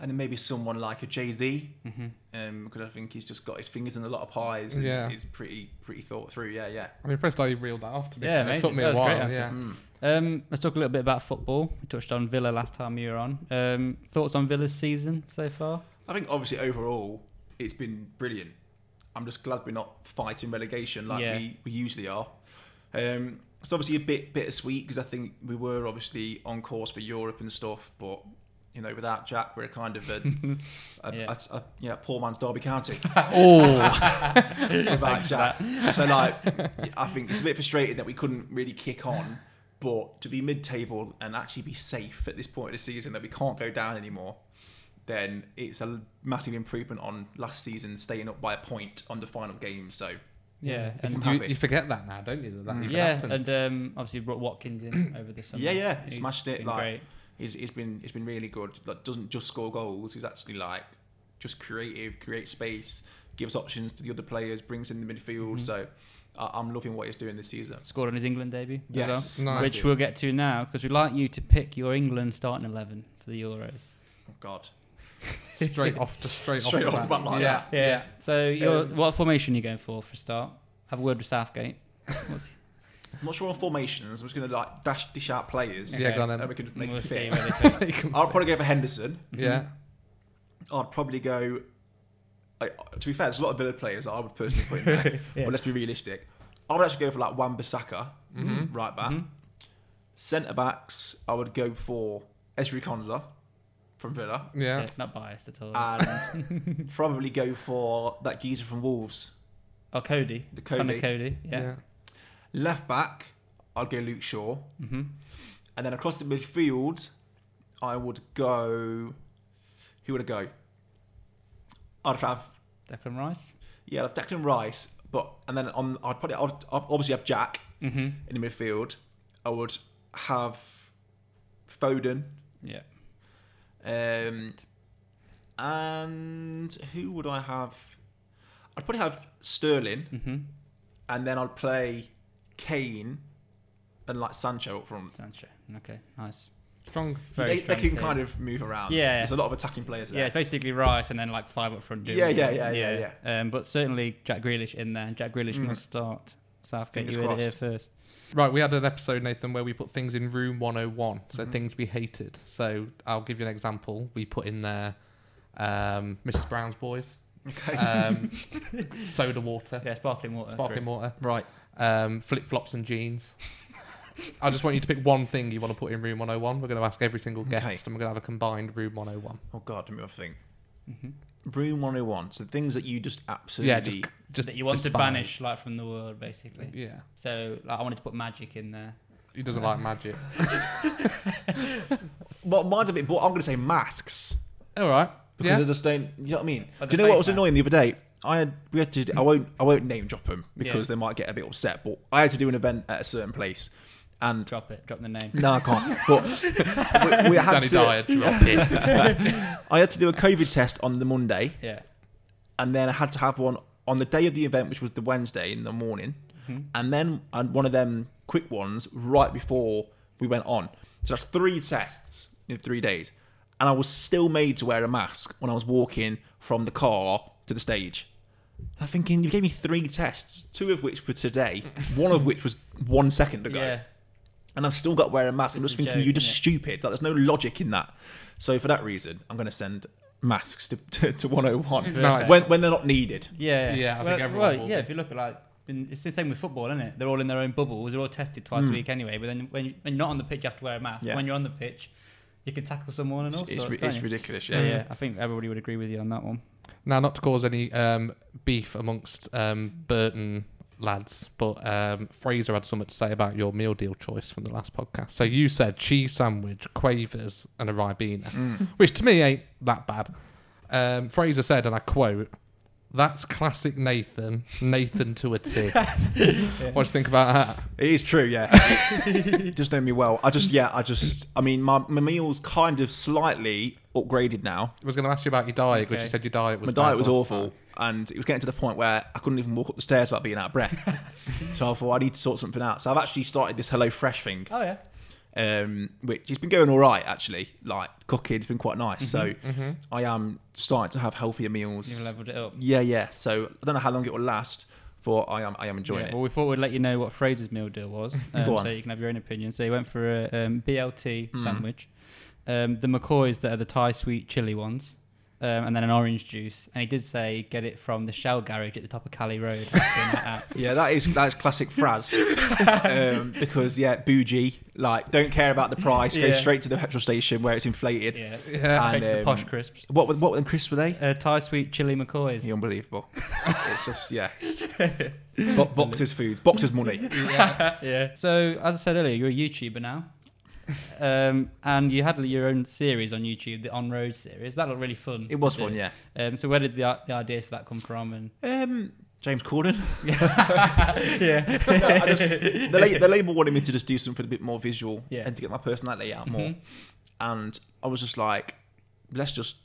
And then maybe someone like a Jay Z, Mm-hmm. um, because I think he's just got his fingers in a lot of pies. And Yeah. he's pretty pretty thought through. Yeah, yeah. I'm impressed how you reeled that off. To be Yeah, fair. it took me That a was a great while. Yeah. Mm. Um, let's talk a little bit about football. We touched on Villa last time you were on. Um, thoughts on Villa's season so far? I think obviously overall it's been brilliant. I'm just glad we're not fighting relegation like Yeah. we, we usually are. Um, it's obviously a bit bittersweet because I think we were obviously on course for Europe and stuff, but you know, without Jack, we're kind of a, a, Yeah. a- a- yeah, poor man's Derby County oh, without Jack. So like, I think it's a bit frustrating that we couldn't really kick on, but to be mid-table and actually be safe at this point of the season that we can't go down anymore. Then it's a massive improvement on last season staying up by a point on the final game. So Yeah, I'm and You, you forget that now, don't you? That, that Mm. even yeah, happened. and um, obviously brought Watkins in over the summer. Yeah, yeah, he smashed it, like- great. he's, he's been he's been really good. Like doesn't just score goals. He's actually like just creative, creates space, gives options to the other players, brings in the midfield. Mhm. So I I'm loving what he's doing this season. scored on his England debut. as well, Yes, Nice. which we'll get to now because we'd like you to pick your England starting eleven for the Euros. Oh God, straight off, just straight, Straight off, off the bat like yeah. that. Yeah. yeah. So, your, Um, what formation are you going for for a start? Have a word with Southgate. What's- I'm not sure on formations. I'm just gonna like dash dish out players. Yeah, Okay. go on and then. we can make we'll it fit. where they fit. You can I'll fit. probably go for Henderson. Yeah. I'd probably go. I, to be fair, there's a lot of better players that I would personally put in there. Yeah. But let's be realistic. I would actually go for like Wan Bissaka, Mhm. right back. Mhm. Centre backs, I would go for Ezri Konsa from Villa, Yeah. Yeah, not biased at all. and probably go for that geezer from Wolves. oh, Coady. The Conor Coady. Coady. Yeah. Left back, I'd go Luke Shaw, hmm and then across the midfield, I would go. Who would I go? I'd have Declan Rice. yeah, I'd have Declan Rice, but and then on I'd probably I'd, I'd obviously have Jack hmm in the midfield. I would have Foden, Yeah. Um, and who would I have? I'd probably have Sterling, hmm and then I'd play Kane and like Sancho up front. Sancho. Okay. Nice. Strong. Very They, they can team. kind of move around. Yeah. there's a lot of attacking players Yeah, it's basically Rice and then like five up front. doing Yeah, it. yeah, yeah, yeah, yeah. Um, but certainly Jack Grealish in there. Jack Grealish Mm. must start. Southgate, Fingers you heard it here first. Right, we had an episode, Nathan, where we put things in room 101. So Mhm. things we hated. So I'll give you an example. We put in there um, Mrs. Brown's Boys, Okay. um, soda water, Yeah, sparkling water. sparkling water, right. um, flip flops and jeans. I just want you to pick one thing you want to put in room 101. We're going to ask every single guest, Okay. and we're going to have a combined room 101. Oh God, let me have a think. hmm Room 101. So things that you just absolutely. Yeah, just, just that you want to banish like from the world, basically. Yeah, So like, I wanted to put magic in there. he doesn't like magic. Well, mine's a bit. But I'm going to say masks All right. because yeah. I just don't. You know what I mean? Like Do the you know what face was mask. annoying the other day? I had we had to. I won't. I won't name drop them because Yeah. they might get a bit upset. But I had to do an event at a certain place, and Drop it. Drop the name. no, I can't. But we, we had Danny to. Dyer, drop it. I had to do a COVID test on the Monday, Yeah. and then I had to have one on the day of the event, which was the Wednesday in the morning, Mhm. and then one of them quick ones right before we went on. So that's three tests in three days, and I was still made to wear a mask when I was walking from the car to the stage. And I'm thinking, you gave me three tests, two of which were today, one of which was one second ago, Yeah. And I've still got to wear a mask. I'm just thinking, joke, you're just stupid. Like, there's no logic in that. So for that reason, I'm going to send masks to, to, to 101 Nice. when, when they're not needed. Yeah. Yeah, I well, think everyone well, will yeah, be. if you look at like, it's the same with football, isn't it? They're all in their own bubbles. They're all tested twice Mm. a week anyway. But then when, you, when you're not on the pitch, you have to wear a mask. Yeah. When you're on the pitch, you can tackle someone and all It's, it's, sorts. ri- can't it's ridiculous. Yeah. Yeah. yeah, I think everybody would agree with you on that one. Now, not to cause any um, beef amongst um, Burton lads, but um, Fraser had something to say about your meal deal choice from the last podcast. So you said cheese sandwich, quavers, and a ribena, Mm. which to me ain't that bad. Um, Fraser said, and I quote, "That's classic Nathan, Nathan to a T. T." What do you think about that? It is true, yeah. just know me well. I just, yeah, I just, I mean, my, my meal's kind of slightly upgraded now. I was going to ask you about your diet because Okay. you said your diet was My bad diet was last awful, and it was getting to the point where I couldn't even walk up the stairs without being out of breath. so I thought I need to sort something out. So I've actually started this Hello Fresh thing, Oh yeah. Um, which has been going all right actually. Like cooking, it's been quite nice. So time. Mhm. I am starting to have healthier meals. You've leveled it up. Yeah, yeah. So I don't know how long it will last, but I am, I am enjoying Yeah, it. well, we thought we'd let you know what Fraser's meal deal was, um, so you can have your own opinion. So he went for a um, BLT Mm. sandwich, um, the McCoys that are the Thai sweet chili ones, um, and then an orange juice. And he did say get it from the Shell garage at the top of Cali Road. after a night out. Yeah, that is that is classic Fraz. um, because yeah, bougie, like don't care about the price, go Yeah. straight to the petrol station where it's inflated. yeah, Yeah. Straight to the um, posh crisps. What were- what were the crisps were they? Uh, Thai sweet chili McCoys. Yeah, unbelievable. it's just yeah, Bo- boxers foods, boxers money. yeah, yeah. So as I said earlier, you're a YouTuber now. um, and you had your own series on YouTube, the On Road series. That looked really fun. It was fun, yeah. Um, so where did the the idea for that come from? And Um, James Corden. yeah, No, just, the, la- the label wanted me to just do something a bit more visual Yeah. and to get my personality out more. Mhm. And I was just like, let's just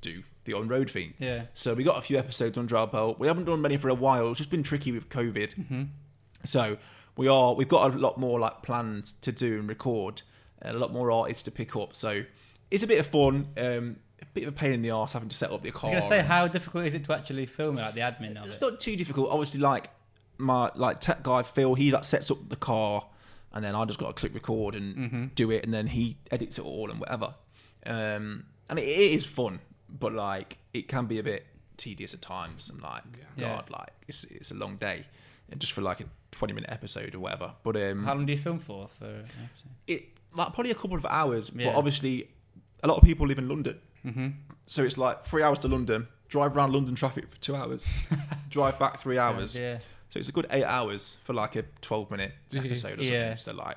do the on road thing. yeah. So we got a few episodes on Dry Belt. We haven't done many for a while. It's just been tricky with COVID. Mm-hmm. So we are we've got a lot more like planned to do and record, and a lot more artists to pick up. So it's a bit of fun. Um, a bit of a pain in the arse having to set up the car. I'm gonna say how difficult is it to actually film it, like the admin of it's it? not too difficult. Obviously, like my like tech guy Phil, he like sets up the car, and then I just got to click record and Mm-hmm. do it, and then he edits it all and whatever. Um, and it, it is fun, but like it can be a bit tedious at times. And like, Yeah. God, like it's it's a long day, and just for like a twenty minute episode or whatever. But um, How long do you film for? For an episode? it like probably a couple of hours. Yeah. But obviously, a lot of people live in London, Mm-hmm. so it's like three hours to London. Drive around London traffic for two hours. drive back three hours. Yeah. So it's a good eight hours for like a 12 minute episode or something. Yeah. So like,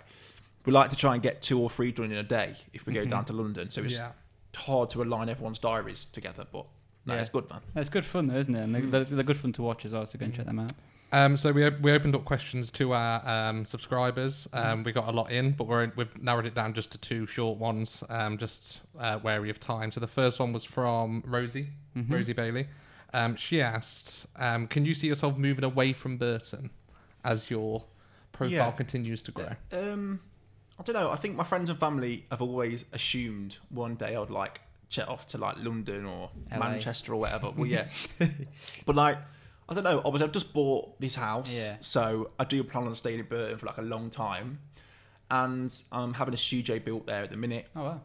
we like to try and get two or three done in a day if we go Mhm. down to London. So it's yeah. hard to align everyone's diaries together, but no, Yeah. it's good, man. It's good fun though, isn't it? And they're, they're, they're good fun to watch as well. So go and check them out. Um, so we we opened up questions to our um, subscribers. Um, we got a lot in, but we're we've narrowed it down just to two short ones. Um, just uh, wary of time. So the first one was from Rosie, Mhm. Rosie Bailey. Um, she asked, um, "Can you see yourself moving away from Burton as your profile Yeah. continues to grow?" Um, I don't know. I think my friends and family have always assumed one day I'd like jet off to like London or LA. Manchester or whatever. Well, yeah. but like, I don't know. Obviously, I've just bought this house, Yeah. so I do plan on staying in Burton for like a long time, and I'm having a studio built there at the minute. Oh wow.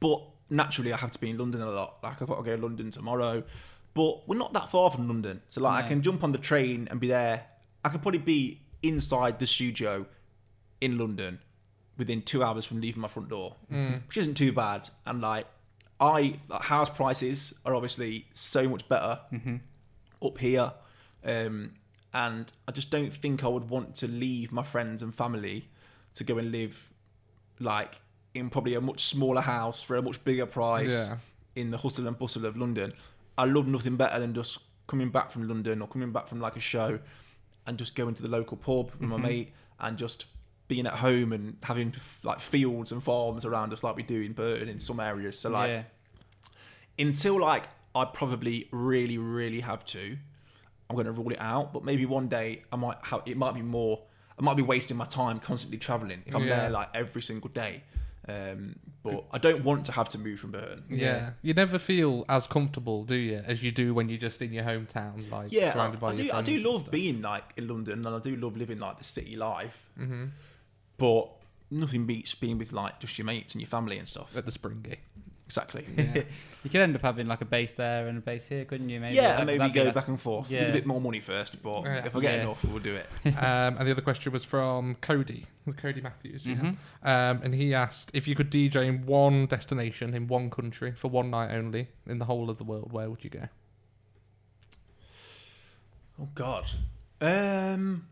But naturally, I have to be in London a lot. Like I've got to go to London tomorrow, but we're not that far from London, so like I can jump on the train and be there. I could probably be inside the studio in London within two hours from leaving my front door, mm. which isn't too bad. And like, I like, house prices are obviously so much better mm-hmm. Up here, um, and I just don't think I would want to leave my friends and family to go and live like in probably a much smaller house for a much bigger price Yeah. in the hustle and bustle of London. I love nothing better than just coming back from London or coming back from like a show and just going to the local pub with my mate and just being at home and having like fields and farms around us like we do in Burton in some areas. So like yeah. until like I probably really really have to, I'm going to rule it out. But maybe one day I might have. It might be more. I might be wasting my time constantly traveling if I'm Yeah. there like every single day. Um, but I don't want to have to move from Burton. Yeah. Yeah. you never feel as comfortable, do you, as you do when you're just in your hometown, like Yeah, I, surrounded by I your do. I do love stuff. being like in London, and I do love living like the city life. Mhm. But nothing beats being with like just your mates and your family and stuff. at the Springy. Exactly. Yeah. You could end up having like a base there and a base here, couldn't you? Maybe. yeah, That'd- and maybe go like- back and forth. Need Yeah. a bit more money first, but Yeah. if I get Yeah. enough, we'll do it. um, and the other question was from Cody, Cody Matthews. Yeah. Mhm. Um, and he asked if you could DJ in one destination in one country for one night only in the whole of the world, where would you go? Oh God. Um,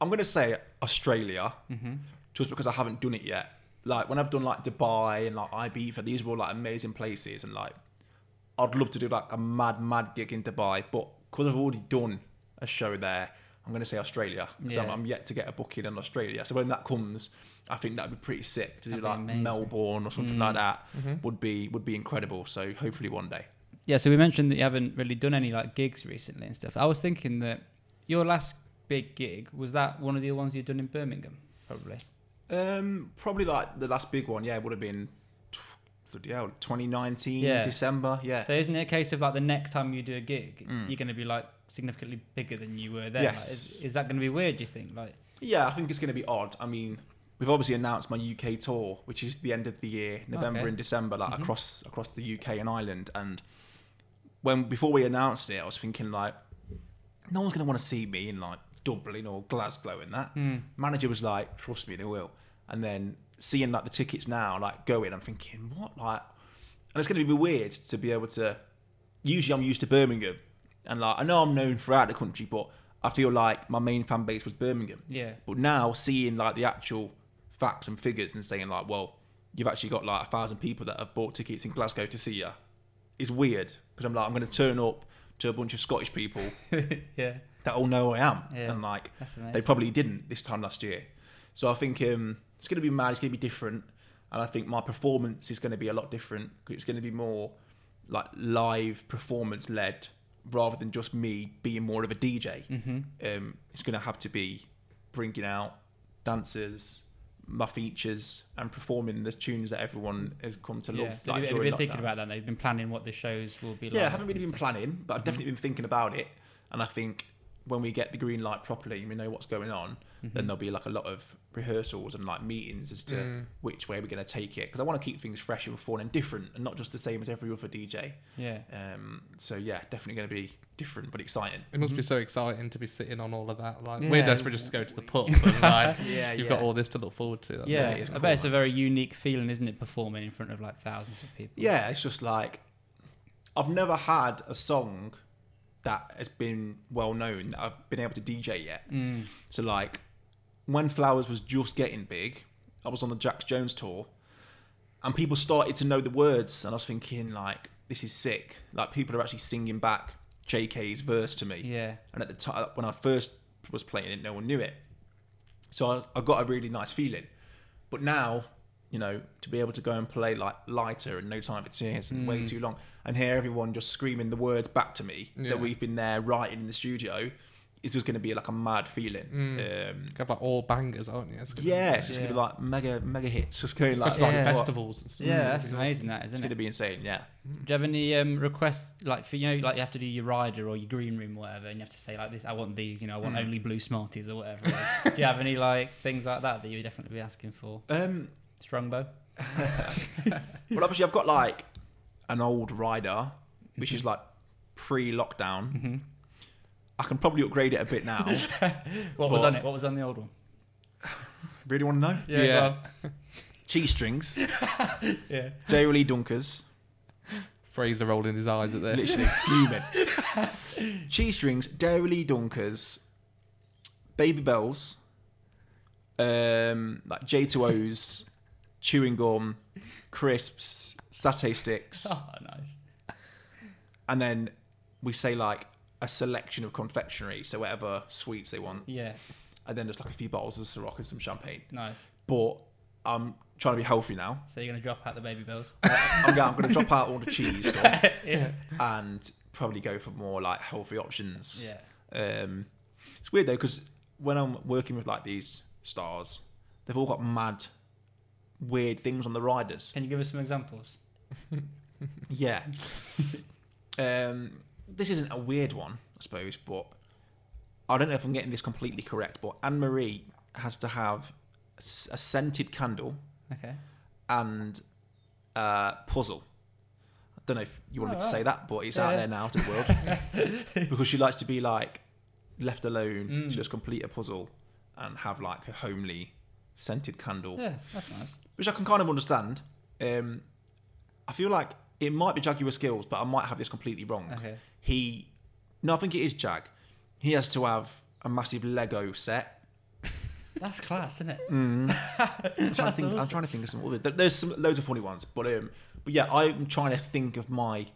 I'm gonna say Australia, Mhm. just because I haven't done it yet. Like when I've done like Dubai and like Ibiza, these were all like amazing places, and like I'd love to do like a mad, mad gig in Dubai, but because I've already done a show there, I'm gonna say Australia because I'm, Yeah. I'm yet to get a booking in Australia. So when that comes, I think that'd be pretty sick to do That'd be like amazing. Melbourne or something Mm. like that. Would be would be incredible. So hopefully one day. Yeah, so we mentioned that you haven't really done any like gigs recently and stuff. I was thinking that your last big gig was that one of the ones you've done in Birmingham, probably. Um, probably like the last big one. Yeah, it would have been. tw- Bloody hell, 2019 Yeah. December. Yeah. So isn't it a case of like the next time you do a gig, Mm. you're going to be like significantly bigger than you were then? Like, Yes. is, is that going to be weird? Do you think? Like, Yeah, I think it's going to be odd. I mean, we've obviously announced my UK tour, which is the end of the year, November Okay. and December, like Mhm. across across the UK and Ireland. And when before we announced it, I was thinking like, no one's going to want to see me in like Dublin or Glasgow and that. Hmm. Manager was like, trust me, they will. And then seeing like the tickets now, like going, I'm thinking, what? Like, and it's going to be weird to be able to. Usually, I'm used to Birmingham, and like I know I'm known throughout the country, but I feel like my main fan base was Birmingham. yeah, But now seeing like the actual facts and figures and saying like, well, you've actually got like a thousand people that have bought tickets in Glasgow to see you, is weird because I'm like, I'm going to turn up to a bunch of Scottish people yeah, that all know who I am, Yeah. and like they probably didn't this time last year. So I think um, it's going to be mad. It's going to be different, and I think my performance is going to be a lot different. It's going to be more like live performance led rather than just me being more of a DJ. hmm Um, it's going to have to be bringing out dancers, my features, and performing the tunes that everyone has come to love. Have like, have you been thinking about that? They've been planning what the shows will be like? Yeah, I haven't really been planning, but I've definitely been thinking about it. And I think when we get the green light properly and we know what's going on, then there'll be like a lot of rehearsals and like meetings as to Mm. which way we're going to take it. Because I want to keep things fresh and fun and different and not just the same as every other DJ. Yeah. Um, so yeah, definitely going to be different but exciting. It must be so exciting to be sitting on all of that. Like Yeah. we're desperate just to go to the pub and like Yeah, you've got all this to look forward to. That's yeah, what it is. I bet it's a very unique feeling, isn't it, performing in front of like thousands of people? Yeah, it's just like I've never had a song that has been well known that I've been able to DJ yet. Mm. So like when Flowers was just getting big, I was on the Jax Jones tour, and people started to know the words, and I was thinking like, this is sick. Like people are actually singing back Jaykae's verse to me. Yeah. And at the time when I first was playing it, no one knew it. So I, I got a really nice feeling. But now, you know, to be able to go and play like lighter and no time for tears and way too long, and hear everyone just screaming the words back to me Yeah. that we've been there writing in the studio, is just going to be like a mad feeling. Um, You have like all bangers, aren't you? It's gonna be- yeah, it's just Yeah. gonna be like mega mega hits, just going like, Especially like festivals and stuff. Yeah, that's gonna be amazing. That It's isn't gonna be insane. Yeah. Do you have any um, requests, like for you know, like you have to do your rider or your green room, or whatever, and you have to say like this, I want these, you know, I want Mm. only blue Smarties or whatever. Like, do you have any like things like that that you would definitely be asking for? Um, Strongbow. well, obviously I've got like an old rider, which is like pre-lockdown. Mm-hmm. I can probably upgrade it a bit now. What was on it? What was on the old one? really want to know? Yeah. Cheese strings, yeah. J. Lee Dunkers, Fraser rolling his eyes at this. literally fuming. Cheese strings, Dairylea Dunkers, Babybels, um, like J2Os, chewing gum, crisps, satay sticks, Oh, nice. and then we say like a selection of confectionery, so whatever sweets they want, Yeah, and then just like a few bottles of Ciroc and some champagne. nice. But I'm trying to be healthy now. So you're gonna drop out the Babybels? I'm going, I'm to drop out all the cheese stuff yeah. and probably go for more like healthy options. Yeah. Um, it's weird though because when I'm working with like these stars, they've all got mad, weird things on the riders. Can you give us some examples? Yeah. um, this isn't a weird one, I suppose, but I don't know if I'm getting this completely correct. But Anne Marie has to have a scented candle Okay. and uh, puzzle. I don't know if you want me Oh, to right. say that, but it's Yeah, out there now to the world because she likes to be like left alone Mm. to just complete a puzzle and have like a homely scented candle, Yeah, that's nice. Which I can kind of understand. Um, I feel like it might be Jaguar skills, but I might have this completely wrong. Okay. He, no, I think it is Jag. He has to have a massive Lego set. That's class, isn't it? I'm trying, to That's think, I'm trying to think of some other. There's some loads of funny ones, but um, but yeah, I'm trying to think of my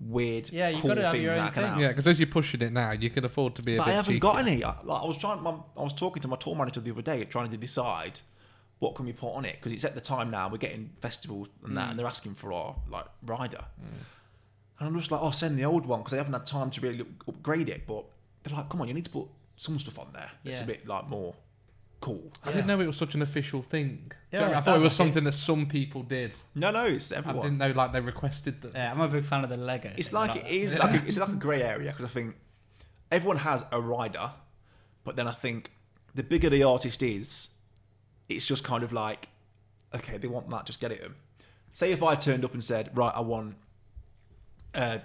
weird, Yeah, you've cool gotta have thing your that own I can thing. have. Yeah, because as you're pushing it now, you can afford to be a But bit I haven't cheeky. got any. I, like, I was trying. My, I was talking to my tour manager the other day, trying to decide what can we put on it because it's at the time now we're getting festivals and that, Mm. and they're asking for our like rider, and I'm just like, oh, send the old one because I haven't had time to really upgrade it. But they're like, come on, you need to put some stuff on there. It's a bit like more cool. I didn't know it was such an official thing. Yeah, Do you know what I mean? I thought it was like it. something that some people did. No, no, it's everyone. I didn't know like they requested that. Yeah, I'm a big fan of the Lego. It's thing, like it is it that. is like a, it's like a grey area because I think everyone has a rider, but then I think the bigger the artist is, it's just kind of like, okay, they want that, just get it them. Say if I turned up and said, right, I want a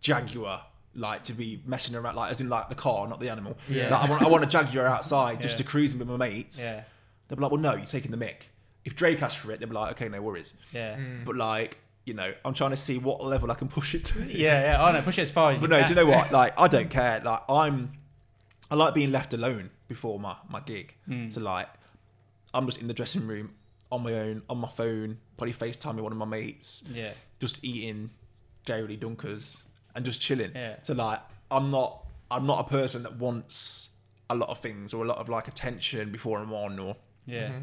Jaguar, like to be messing around, like as in like the car, not the animal. Yeah. Like, I want I want a Jaguar outside just Yeah. to cruising with my mates. Yeah, They'll be like, well, no, you're taking the mic. If Drake asks for it, they'll be like, okay, no worries. yeah, Mm. But like, you know, I'm trying to see what level I can push it to. yeah, yeah. Oh no, push it as far as But you no, can. do you know what? Like, I don't care. Like, I'm, I like being left alone before my my gig. Mm. So like, I'm just in the dressing room on my own, on my phone, probably FaceTime with one of my mates, Yeah. just eating Jerry Dunkers and just chilling. Yeah. So like, I'm not, I'm not a person that wants a lot of things or a lot of like attention before I'm on or Yeah. Mm-hmm.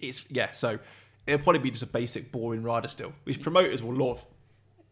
it's yeah. So it'll probably be just a basic boring rider still, which promoters will love.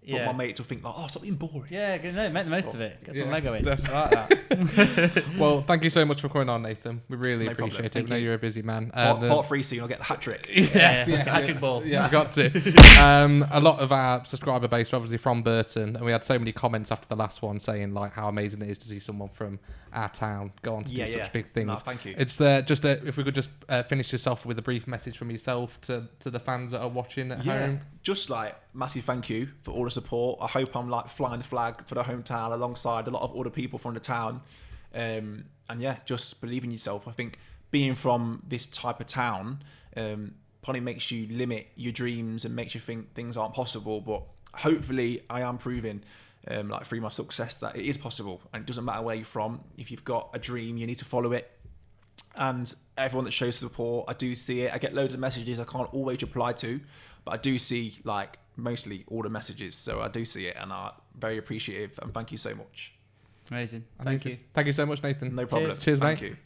But Yeah. my mates will think like, oh, stop being boring. Yeah, good- no, make the most of it. Get some Yeah, Lego in. like that. Well, thank you so much for coming on, Nathan. We really No problem. appreciate it. Thank We know you. you're a busy man. Part, Um, part three, so you'll get the hat trick. Yes, Yeah, yes, hat-trick ball. Yeah, we got to. Um, a lot of our subscriber base are obviously from Burton, and we had so many comments after the last one saying like how amazing it is to see someone from our town go on to Yeah, do yeah. such big things. No, thank you. It's uh, just uh, if we could just uh, finish this off with a brief message from yourself to, to the fans that are watching at Yeah, home. just like massive thank you for all the support. I hope I'm like flying the flag for the hometown alongside a lot of other people from the town. Um, and yeah, just believe in yourself. I think being from this type of town um, probably makes you limit your dreams and makes you think things aren't possible. But hopefully, I am proving. Um, like through my success, that it is possible, and it doesn't matter where you're from. If you've got a dream, you need to follow it and everyone that shows support i do see it i get loads of messages i can't always reply to but i do see like mostly all the messages so i do see it and i'm very appreciative and thank you so much Amazing. Thank Amazing. you. Thank you so much, Nathan. no problem Cheers. Cheers, thank mate. you